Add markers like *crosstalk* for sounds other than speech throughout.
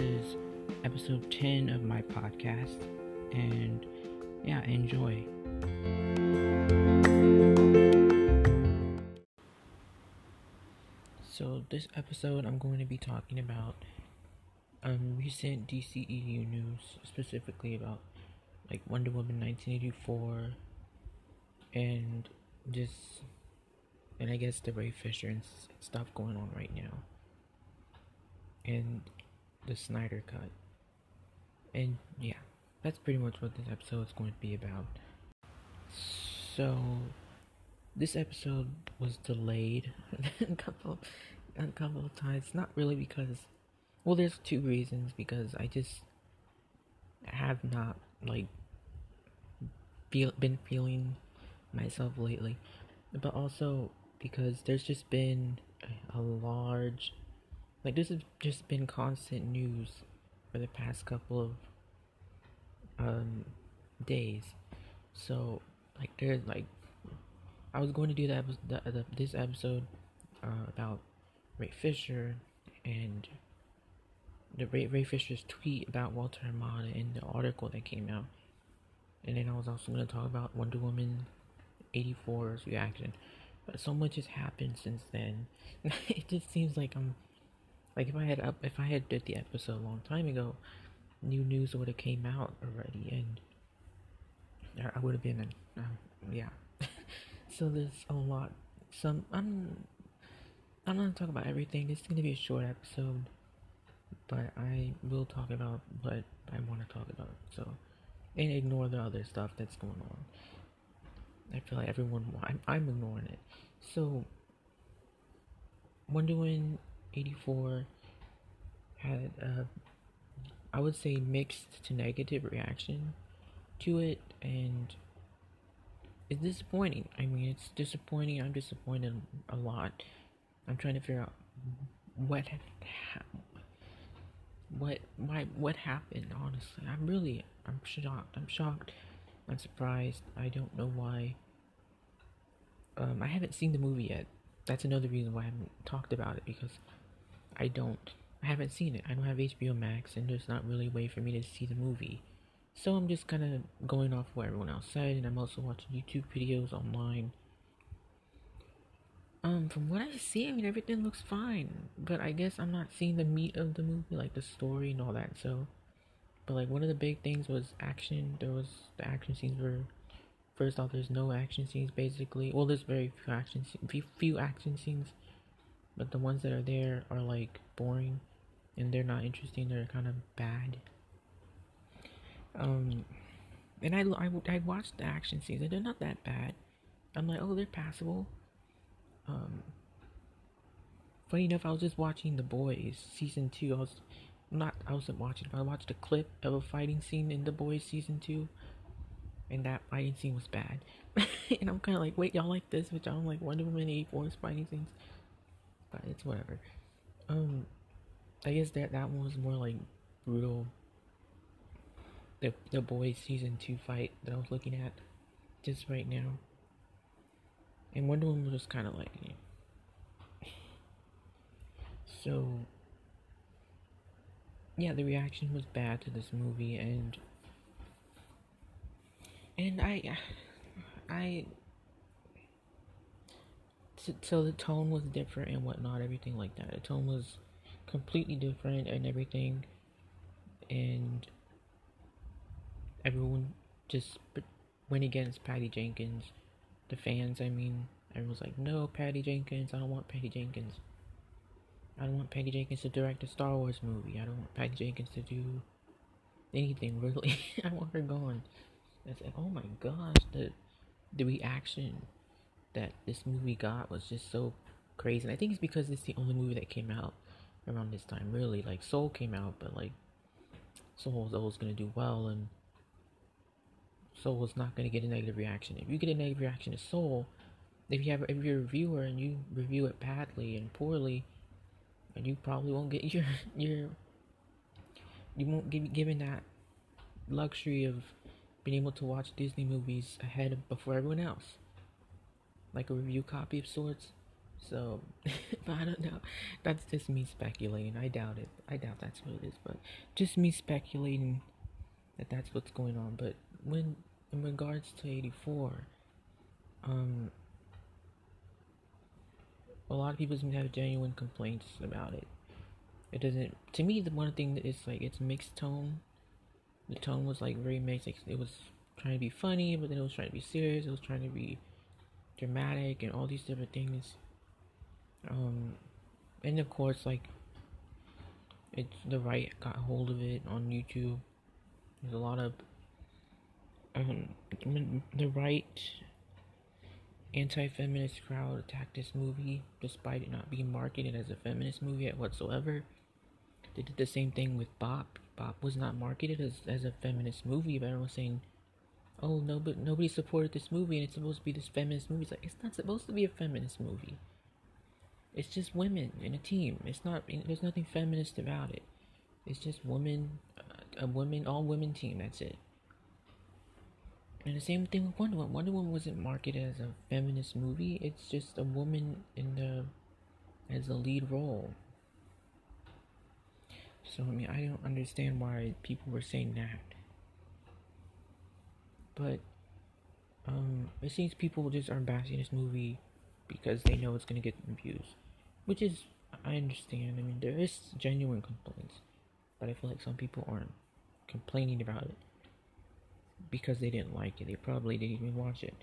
is episode 10 of my podcast. And yeah, enjoy. So, this episode, I'm going to be talking about um, recent DCEU news, specifically about like Wonder Woman 1984 and just and I guess the Ray Fisher and stuff going on right now, and the Snyder Cut, and yeah, that's pretty much what this episode is going to be about. So, this episode was delayed *laughs* a couple, a couple of times. Not really because, well, there's two reasons. Because I just have not like feel been feeling myself lately, but also because there's just been a large like this has just been constant news for the past couple of um days. So like there's like i was going to do that the, the, this episode uh, about ray fisher and the ray, ray fisher's tweet about walter hamada and the article that came out. And then i was also going to talk about wonder woman 84's reaction. But so much has happened since then. *laughs* it just seems like I'm like if I had up if I had did the episode a long time ago, new news would have came out already, and I would have been in. Um, yeah. *laughs* so there's a lot. Some I'm I'm not gonna talk about everything. This is gonna be a short episode, but I will talk about what I want to talk about. So and ignore the other stuff that's going on. I feel like everyone, I'm, I'm ignoring it. So, Wonder Woman 84 had, a, I would say, mixed to negative reaction to it, and it's disappointing. I mean, it's disappointing. I'm disappointed a lot. I'm trying to figure out what what why what happened honestly i'm really i'm shocked i'm shocked I'm surprised. I don't know why. Um, I haven't seen the movie yet. That's another reason why I haven't talked about it because I don't. I haven't seen it. I don't have HBO Max, and there's not really a way for me to see the movie. So I'm just kind of going off what everyone else said, and I'm also watching YouTube videos online. Um, from what I see, I mean everything looks fine, but I guess I'm not seeing the meat of the movie, like the story and all that. So but like one of the big things was action. There was the action scenes were first off there's no action scenes basically. Well, there's very few action few, few action scenes, but the ones that are there are like boring, and they're not interesting. They're kind of bad. Um, and I I I watched the action scenes and they're not that bad. I'm like, oh, they're passable. Um, funny enough, I was just watching The Boys season two. I was not I wasn't watching, but I watched a clip of a fighting scene in The Boys season two, and that fighting scene was bad. *laughs* and I'm kind of like, wait, y'all like this? Which I'm like Wonder Woman '84's fighting scenes, but it's whatever. Um, I guess that that one was more like brutal. The the Boys season two fight that I was looking at just right now, and Wonder Woman was kind of like. So yeah, the reaction was bad to this movie, and and I, I, so the tone was different and whatnot, everything like that. The tone was completely different and everything, and everyone just went against Patty Jenkins. The fans, I mean, everyone was like, "No, Patty Jenkins! I don't want Patty Jenkins." I don't want Patty Jenkins to direct a Star Wars movie. I don't want Patty Jenkins to do anything really. *laughs* I want her gone. I said, oh my gosh, the the reaction that this movie got was just so crazy. And I think it's because it's the only movie that came out around this time. Really, like Soul came out, but like Soul was always gonna do well, and Soul was not gonna get a negative reaction. If you get a negative reaction to Soul, if you have if you're a reviewer and you review it badly and poorly and you probably won't get *laughs* your your you won't be given that luxury of being able to watch Disney movies ahead of before everyone else, like a review copy of sorts. So, *laughs* but I don't know. That's just me speculating. I doubt it. I doubt that's what it is, but just me speculating that that's what's going on. But when, in regards to 84, um, a lot of people seem to have genuine complaints about it. It doesn't. To me, the one thing that is like it's mixed tone. The tone was like very mixed. Like, it was trying to be funny, but then it was trying to be serious. It was trying to be dramatic and all these different things. Um, and of course, like it's the right got hold of it on YouTube. There's a lot of um, the right anti-feminist crowd attacked this movie despite it not being marketed as a feminist movie at whatsoever. They did the same thing with Bop. Bop was not marketed as, as a feminist movie, but everyone was saying, "Oh no, but nobody supported this movie, and it's supposed to be this feminist movie." It's like it's not supposed to be a feminist movie. It's just women in a team. It's not. There's nothing feminist about it. It's just women, a women, all women team. That's it. And the same thing with Wonder Woman. Wonder Woman wasn't marketed as a feminist movie. It's just a woman in the as the lead role. So I mean, I don't understand why people were saying that. But um, it seems people just aren't bashing this movie because they know it's gonna get views, which is I understand. I mean, there is genuine complaints, but I feel like some people aren't complaining about it because they didn't like it. They probably didn't even watch it.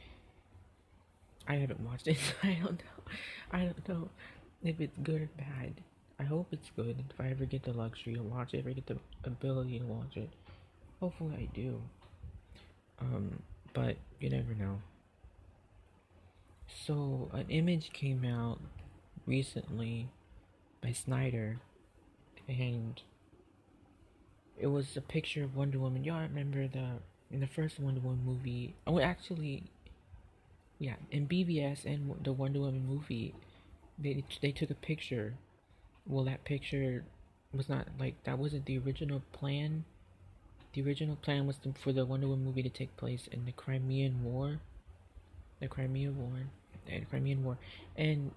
I haven't watched it, *laughs* so I don't know. I don't know if it's good or bad. I hope it's good. If I ever get the luxury to watch it, if I get the ability to watch it, hopefully I do. Um, but you never know. So, an image came out recently by Snyder, and it was a picture of Wonder Woman. Y'all remember the in the first Wonder Woman movie? Oh, actually, yeah, in BvS and the Wonder Woman movie, they they took a picture. Well, that picture was not like that wasn't the original plan. The original plan was for the Wonder Woman movie to take place in the Crimean War. The Crimean War, the Crimean War, and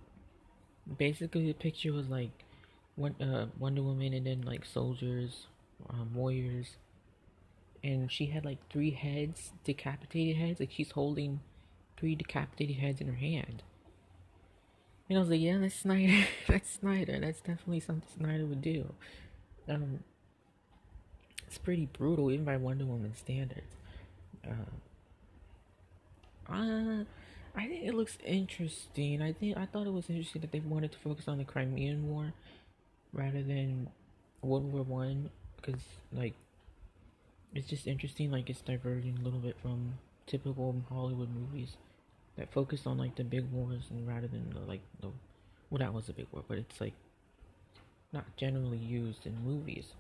basically the picture was like one uh, Wonder Woman and then like soldiers, um, warriors, and she had like three heads, decapitated heads, like she's holding three decapitated heads in her hand. And I was like, yeah, that's Snyder. *laughs* that's Snyder. That's definitely something Snyder would do. Um, it's pretty brutal, even by Wonder Woman standards. Uh, uh, I think it looks interesting. I think I thought it was interesting that they wanted to focus on the Crimean War rather than World War One, because like it's just interesting. Like it's diverging a little bit from typical Hollywood movies that focus on like the big wars and rather than the, like the well that was a big war, but it's like not generally used in movies.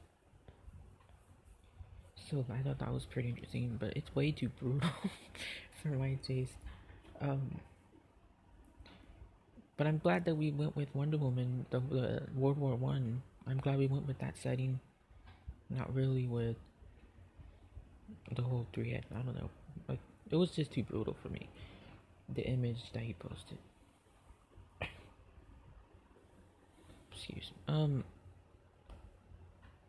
So I thought that was pretty interesting, but it's way too brutal *laughs* for my taste. Um, but I'm glad that we went with Wonder Woman, the, the World War One. I'm glad we went with that setting, not really with the whole three head. I don't know, like it was just too brutal for me. The image that he posted. *coughs* Excuse me. Um.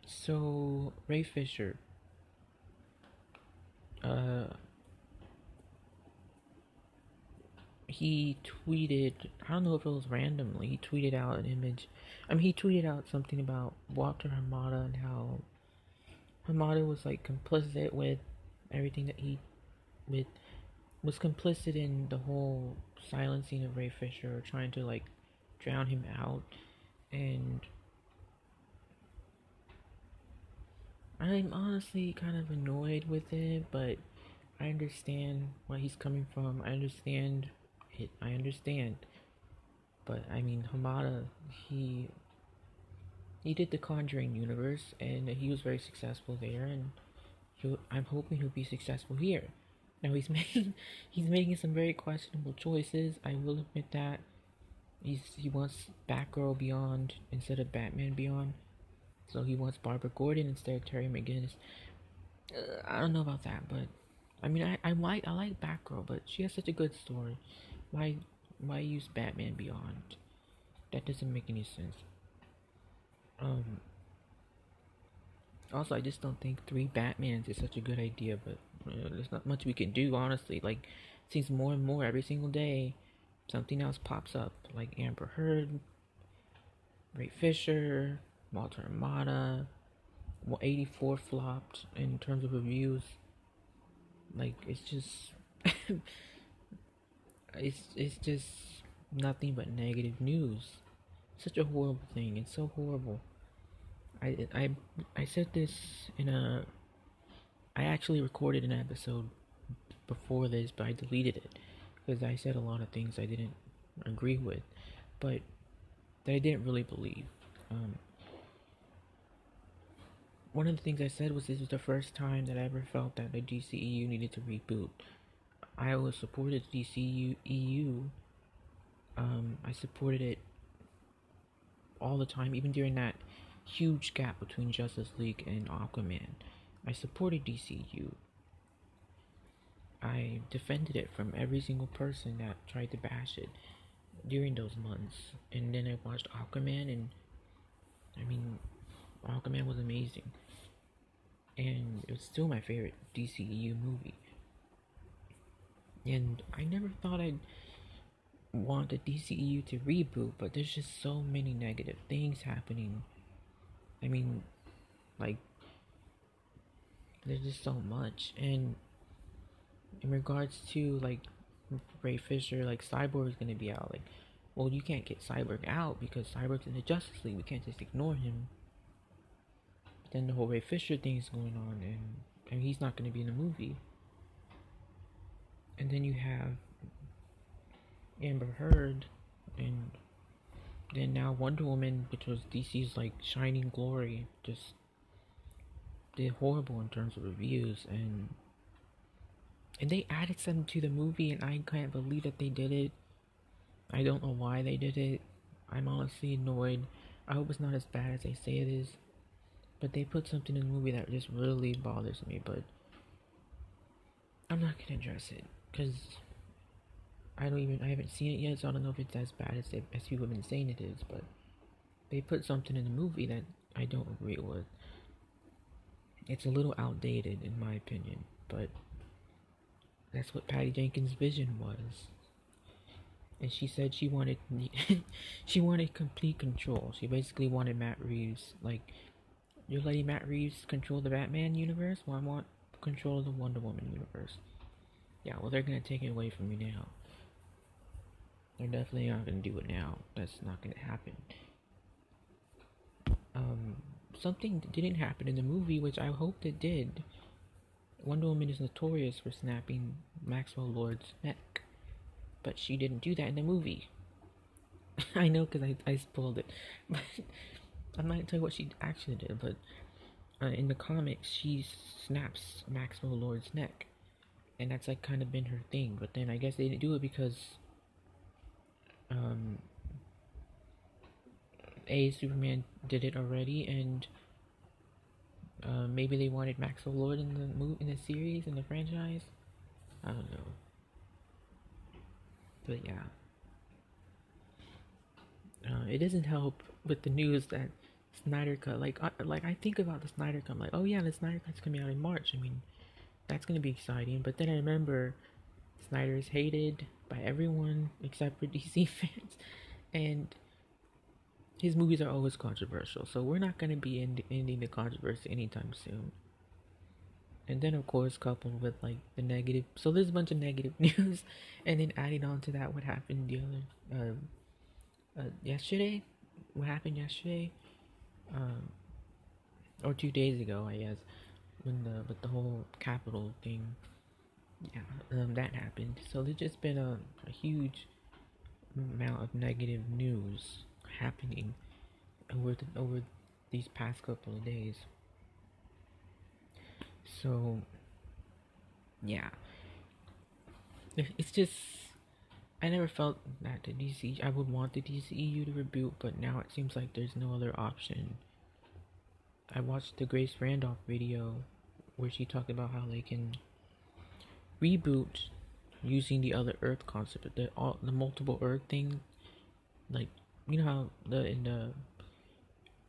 So Ray Fisher. Uh he tweeted I don't know if it was randomly, he tweeted out an image I mean he tweeted out something about Walter Hamada and how Hamada was like complicit with everything that he with was complicit in the whole silencing of Ray Fisher trying to like drown him out and I'm honestly kind of annoyed with it, but I understand where he's coming from. I understand it. I understand. But I mean, Hamada, he he did the Conjuring universe, and he was very successful there, and he, I'm hoping he'll be successful here. Now he's *laughs* making he's making some very questionable choices. I will admit that. He's he wants Batgirl Beyond instead of Batman Beyond, so he wants Barbara Gordon instead of Terry McGinnis. Uh, I don't know about that, but I mean I, I like I like Batgirl, but she has such a good story. Why why use Batman Beyond? That doesn't make any sense. Um. Also, I just don't think three Batmans is such a good idea, but there's not much we can do, honestly. Like, it seems more and more every single day, something else pops up, like Amber Heard, Ray Fisher, Walter. Well, 84 flopped in terms of reviews. Like, it's just. *laughs* it's, it's just nothing but negative news. Such a horrible thing. It's so horrible. I, I, I said this in a. I actually recorded an episode before this, but I deleted it because I said a lot of things I didn't agree with, but that I didn't really believe. Um, one of the things I said was this was the first time that I ever felt that the DCEU needed to reboot. I always supported DCEU. EU. Um, I supported it all the time, even during that huge gap between Justice League and Aquaman. I supported DCU. I defended it from every single person that tried to bash it during those months. And then I watched Aquaman, and I mean, Aquaman was amazing. And it was still my favorite DCEU movie. And I never thought I'd want the DCEU to reboot, but there's just so many negative things happening I mean, like, there's just so much. And in regards to, like, Ray Fisher, like, Cyborg is to be out. Like, well, you can't get Cyborg out because Cyborg's in the Justice League. We can't just ignore him. Then the whole Ray Fisher thing is going on, and, and he's not going to be in the movie. And then you have Amber Heard and then now Wonder Woman, which was DC's like shining glory, just did horrible in terms of reviews and and they added something to the movie and I can't believe that they did it. I don't know why they did it. I'm honestly annoyed. I hope it's not as bad as they say it is. But they put something in the movie that just really bothers me, but I'm not gonna address it because I don't even I haven't seen it yet, so I don't know if it's as bad as they, as people have been saying it is. But they put something in the movie that I don't agree with. It's a little outdated in my opinion, but that's what Patty Jenkins' vision was. And she said she wanted *laughs* she wanted complete control. She basically wanted Matt Reeves like you're letting Matt Reeves control the Batman universe. Well, I want control of the Wonder Woman universe. Yeah, well, they're gonna take it away from me now. They're definitely not gonna do it now. That's not gonna happen. Um, something didn't happen in the movie, which I hoped it did. Wonder Woman is notorious for snapping Maxwell Lord's neck, but she didn't do that in the movie. *laughs* I know because I, I spoiled it, *laughs* but I'm not gonna tell you what she actually did. But uh, in the comics, she snaps Maxwell Lord's neck, and that's like kind of been her thing. But then I guess they didn't do it because um, a Superman did it already, and uh, maybe they wanted Maxwell Lord in the movie, in the series, in the franchise. I don't know, but yeah, it doesn't help with the news that Snyder Cut. Like, I, like I think about the Snyder Cut, I'm like, oh yeah, the Snyder Cut's coming out in March. I mean, that's gonna be exciting. But then I remember Snyder is hated by everyone except for *laughs* DC fans, and his movies are always controversial. So we're not gonna be end- ending the controversy anytime soon. And then of course coupled with like the negative, so there's a bunch of negative *laughs* news, and then adding on to that what happened the other um, uh, yesterday, what happened yesterday, um, or two days ago I guess, when the with the whole capital thing yeah, um, that happened. So there's just been a, a huge amount of negative news happening over the, over these past couple of days. So yeah, it's just I never felt that the DC I would want the DCEU to reboot, but now it seems like there's no other option. I watched the Grace Randolph video where she talked about how they can reboot using the other Earth concept, the all the multiple Earth thing, like you know how the in the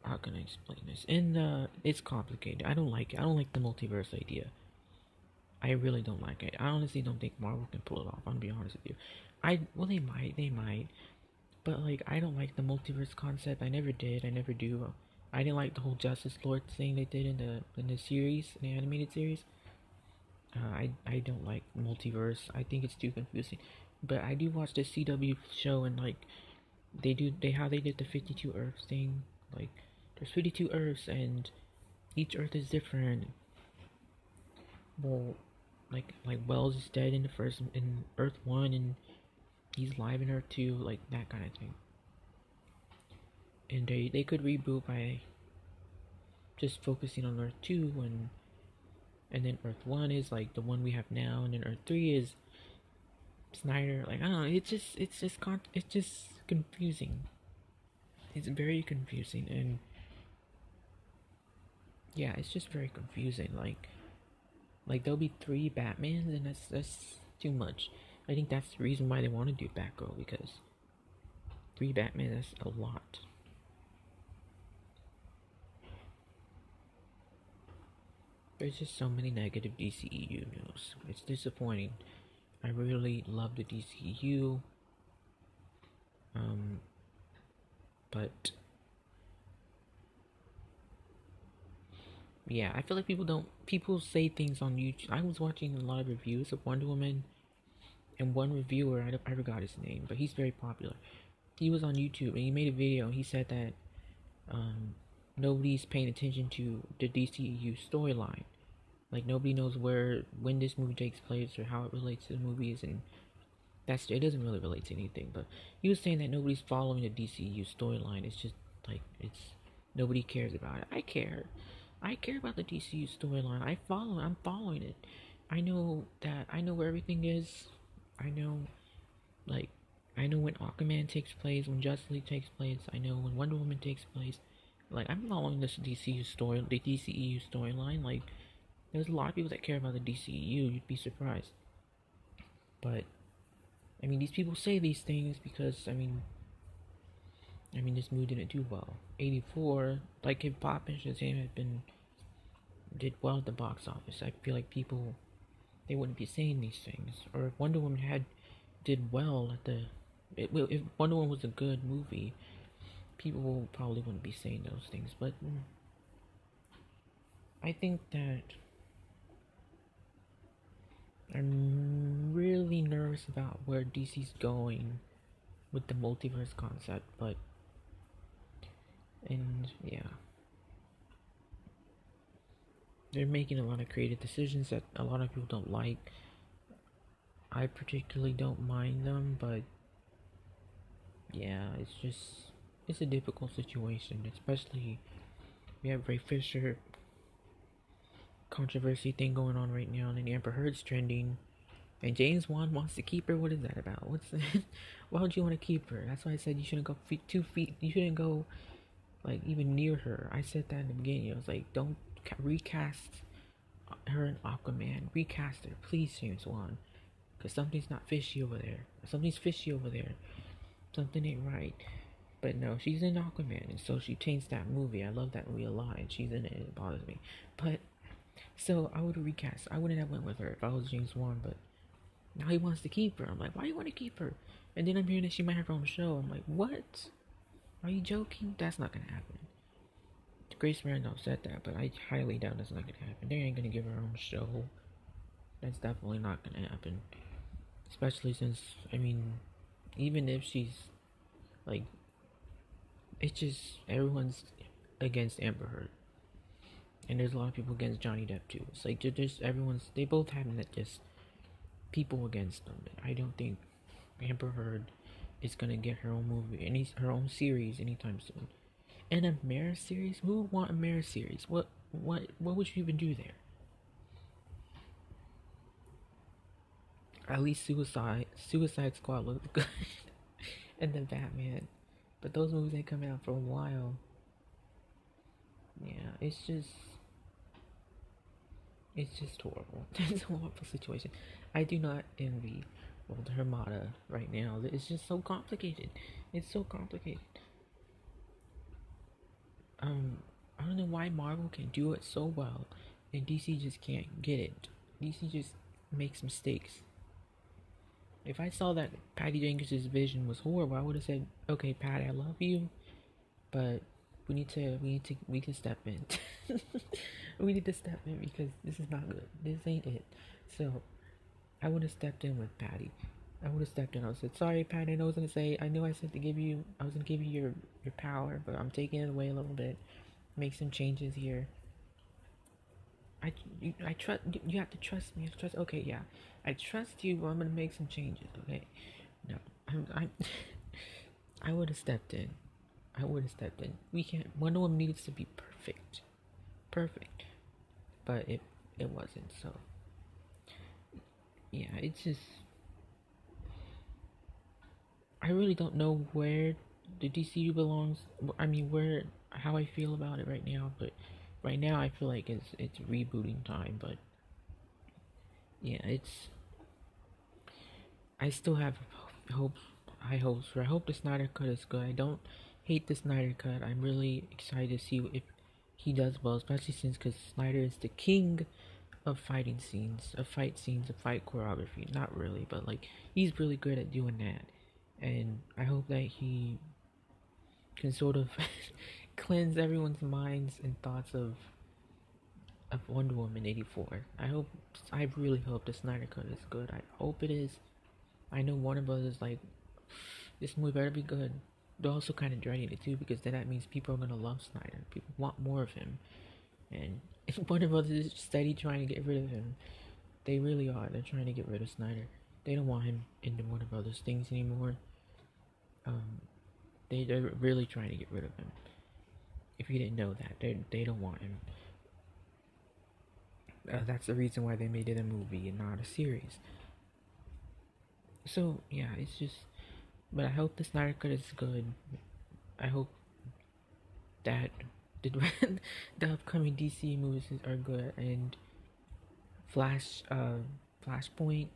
how can I explain this? In the it's complicated. I don't like it. I don't like the multiverse idea. I really don't like it. I honestly don't think Marvel can pull it off. I'm gonna be honest with you. I well they might, they might. But like I don't like the multiverse concept. I never did. I never do. I didn't like the whole Justice Lord thing they did in the in the series, in the animated series. Uh, I I don't like multiverse. I think it's too confusing. But I do watch the CW show and like they do they how they did the 52 Earths thing. Like there's 52 Earths and each Earth is different. Well, like like Wells is dead in the first in Earth one and he's live in Earth two, like that kind of thing. And they they could reboot by just focusing on Earth two and and then Earth one is like the one we have now, and then Earth three is Snyder. Like I don't know, it's just it's just con- it's just confusing. It's very confusing and yeah, it's just very confusing. Like like there'll be three Batmans, and that's that's too much. I think that's the reason why they want to do Batgirl because three Batman is a lot. There's just so many negative DCEU news. It's disappointing. I really love the DCU. Um, but yeah, I feel like people don't people say things on YouTube. I was watching a lot of reviews of Wonder Woman, and one reviewer I, I forgot his name, but he's very popular. He was on YouTube and he made a video. He said that um, nobody's paying attention to the DCU storyline. Like nobody knows where when this movie takes place or how it relates to the movies, and that's it doesn't really relate to anything. But he was saying that nobody's following the DCU storyline. It's just like it's nobody cares about it. I care. I care about the DCU storyline. I follow. I'm following it. I know that. I know where everything is. I know, like, I know when Aquaman takes place, when Justice League takes place. I know when Wonder Woman takes place. Like, I'm following this DCU story, the DCEU storyline. Like, there's a lot of people that care about the DCEU. You'd be surprised. But, I mean, these people say these things because, I mean, I mean, this movie didn't do well. 84, like if Bop and Shazam had been, did well at the box office, I feel like people, they wouldn't be saying these things. Or if Wonder Woman had, did well at the, it, if Wonder Woman was a good movie, people probably wouldn't be saying those things. But, mm, I think that I'm really nervous about where DC's going with the multiverse concept, but and yeah. They're making a lot of creative decisions that a lot of people don't like. I particularly don't mind them, but yeah, it's just it's a difficult situation, especially we have Ray Fisher controversy thing going on right now, and then Amber Heard's trending, and James Wan wants to keep her. What is that about? What's that? *laughs* Why would you want to keep her? That's why I said you shouldn't go feet two feet. You shouldn't go like even near her. I said that in the beginning. I was like, don't recast uh, her in Aquaman. Recast her, please, James Wan, because something's not fishy over there. Something's fishy over there. Something ain't right. But no, she's in Aquaman, and so she changed that movie. I love that movie a lot, and she's in it. and It bothers me, but so I would recast. I wouldn't have went with her if I was James Wan, but now he wants to keep her. I'm like, why do you want to keep her? And then I'm hearing that she might have her own show. I'm like, what? Are you joking? That's not gonna happen. Grace Randolph said that, but I highly doubt that's not gonna happen. They ain't gonna give her own show. That's definitely not gonna happen. Especially since, I mean, even if she's like, it's just everyone's against Amber Heard, and there's a lot of people against Johnny Depp too. It's like just everyone's they both have that just people against them. I don't think Amber Heard is gonna get her own movie, any her own series anytime soon. And a Mera series? Who would want a Mera series? What what what would you even do there? At least Suicide Suicide Squad looked good, *laughs* and then Batman, but those movies ain't coming out for a while. Yeah, it's just it's just horrible. *laughs* it's a horrible situation. I do not envy the Hamada right now. It's just so complicated. It's so complicated. Um, I don't know why Marvel can do it so well, and DC just can't get it. DC just makes mistakes. If I saw that Patty Jenkins' vision was horrible, I would have said, "Okay, Patty, I love you, but we need to, we need to, we can step in. *laughs* we need to step in because this is not good. This ain't it." So, I would have stepped in with Patty. I would have stepped in. I said, "Sorry, Patty. I was gonna say. I knew I said to give you. I was gonna give you your your power, but I'm taking it away a little bit. Make some changes here." I, you, I trust you You have to trust me. I trust. Okay, yeah, I trust you. But I'm gonna make some changes. Okay, no, I'm, I'm *laughs* I would have stepped in. I would have stepped in. We can't. Wonder Woman needs to be perfect, perfect, but it it wasn't. So yeah, it's just I really don't know where the DCU belongs. I mean, where how I feel about it right now, but right now I feel like it's it's rebooting time, but yeah, it's I still have hopes, high hopes for. I hope the Snyder Cut is good. I don't hate the Snyder Cut. I'm really excited to see if he does well, especially since because Snyder is the king of fighting scenes, of fight scenes, of fight choreography. Not really, but like he's really good at doing that, and I hope that he can sort of *laughs* cleanse everyone's minds and thoughts of of Wonder Woman 84. I hope I really hope the Snyder Cut is good. I hope it is. I know Warner Brothers like this movie better be good. They're also kind of dreading it too because then that means people are gonna love Snyder. People want more of him, and if *laughs* Warner Brothers is steady trying to get rid of him. They really are. They're trying to get rid of Snyder. They don't want him in the Warner Brothers things anymore. Um, they they're really trying to get rid of him. If you didn't know that, they they don't want him. Uh, that's the reason why they made it a movie and not a series. So yeah, it's just. But I hope the Snyder Cut is good. I hope that the *laughs* the upcoming DC movies are good and Flash, uh, Flashpoint.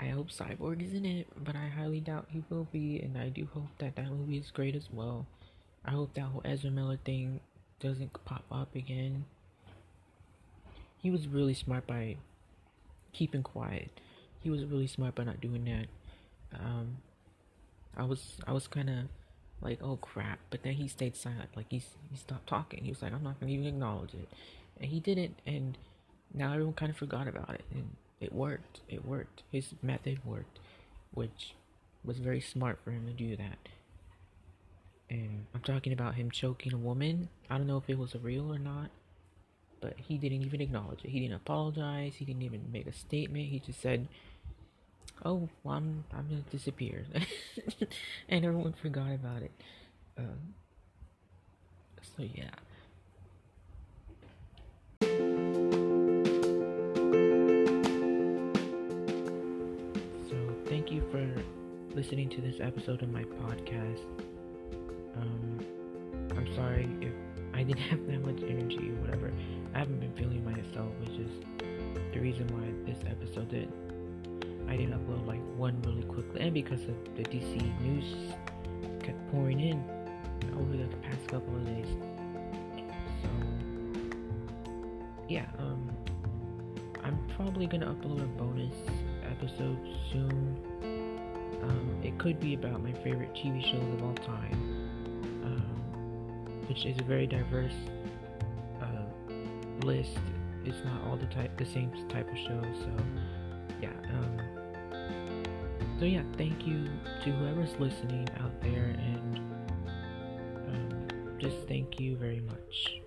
I hope Cyborg is in it, but I highly doubt he will be, and I do hope that that movie is great as well. I hope that whole Ezra Miller thing doesn't pop up again. He was really smart by keeping quiet. He was really smart by not doing that. Um, I was I was kind of like, oh crap, but then he stayed silent. Like he's he stopped talking. He was like, I'm not gonna even acknowledge it, and he didn't. And now everyone kind of forgot about it, and it worked. It worked. His method worked, which was very smart for him to do that and I'm talking about him choking a woman. I don't know if it was real or not, but he didn't even acknowledge it. He didn't apologize. He didn't even make a statement. He just said, "Oh, well, I'm I'm gonna disappear," *laughs* and everyone forgot about it. Um, so yeah. Listening to this episode of my podcast. Um, I'm sorry if I didn't *laughs* have that much energy or whatever. I haven't been feeling myself, which is the reason why this episode did. I didn't upload like one really quickly, and because of the DC news kept pouring in over the past couple of days. So yeah, um, I'm probably gonna upload a bonus episode soon. Um, it could be about my favorite TV shows of all time which is a very diverse uh, list. It's not all the type the same type of shows. So yeah. Um, so yeah, thank you to whoever's listening out there, and um, just thank you very much.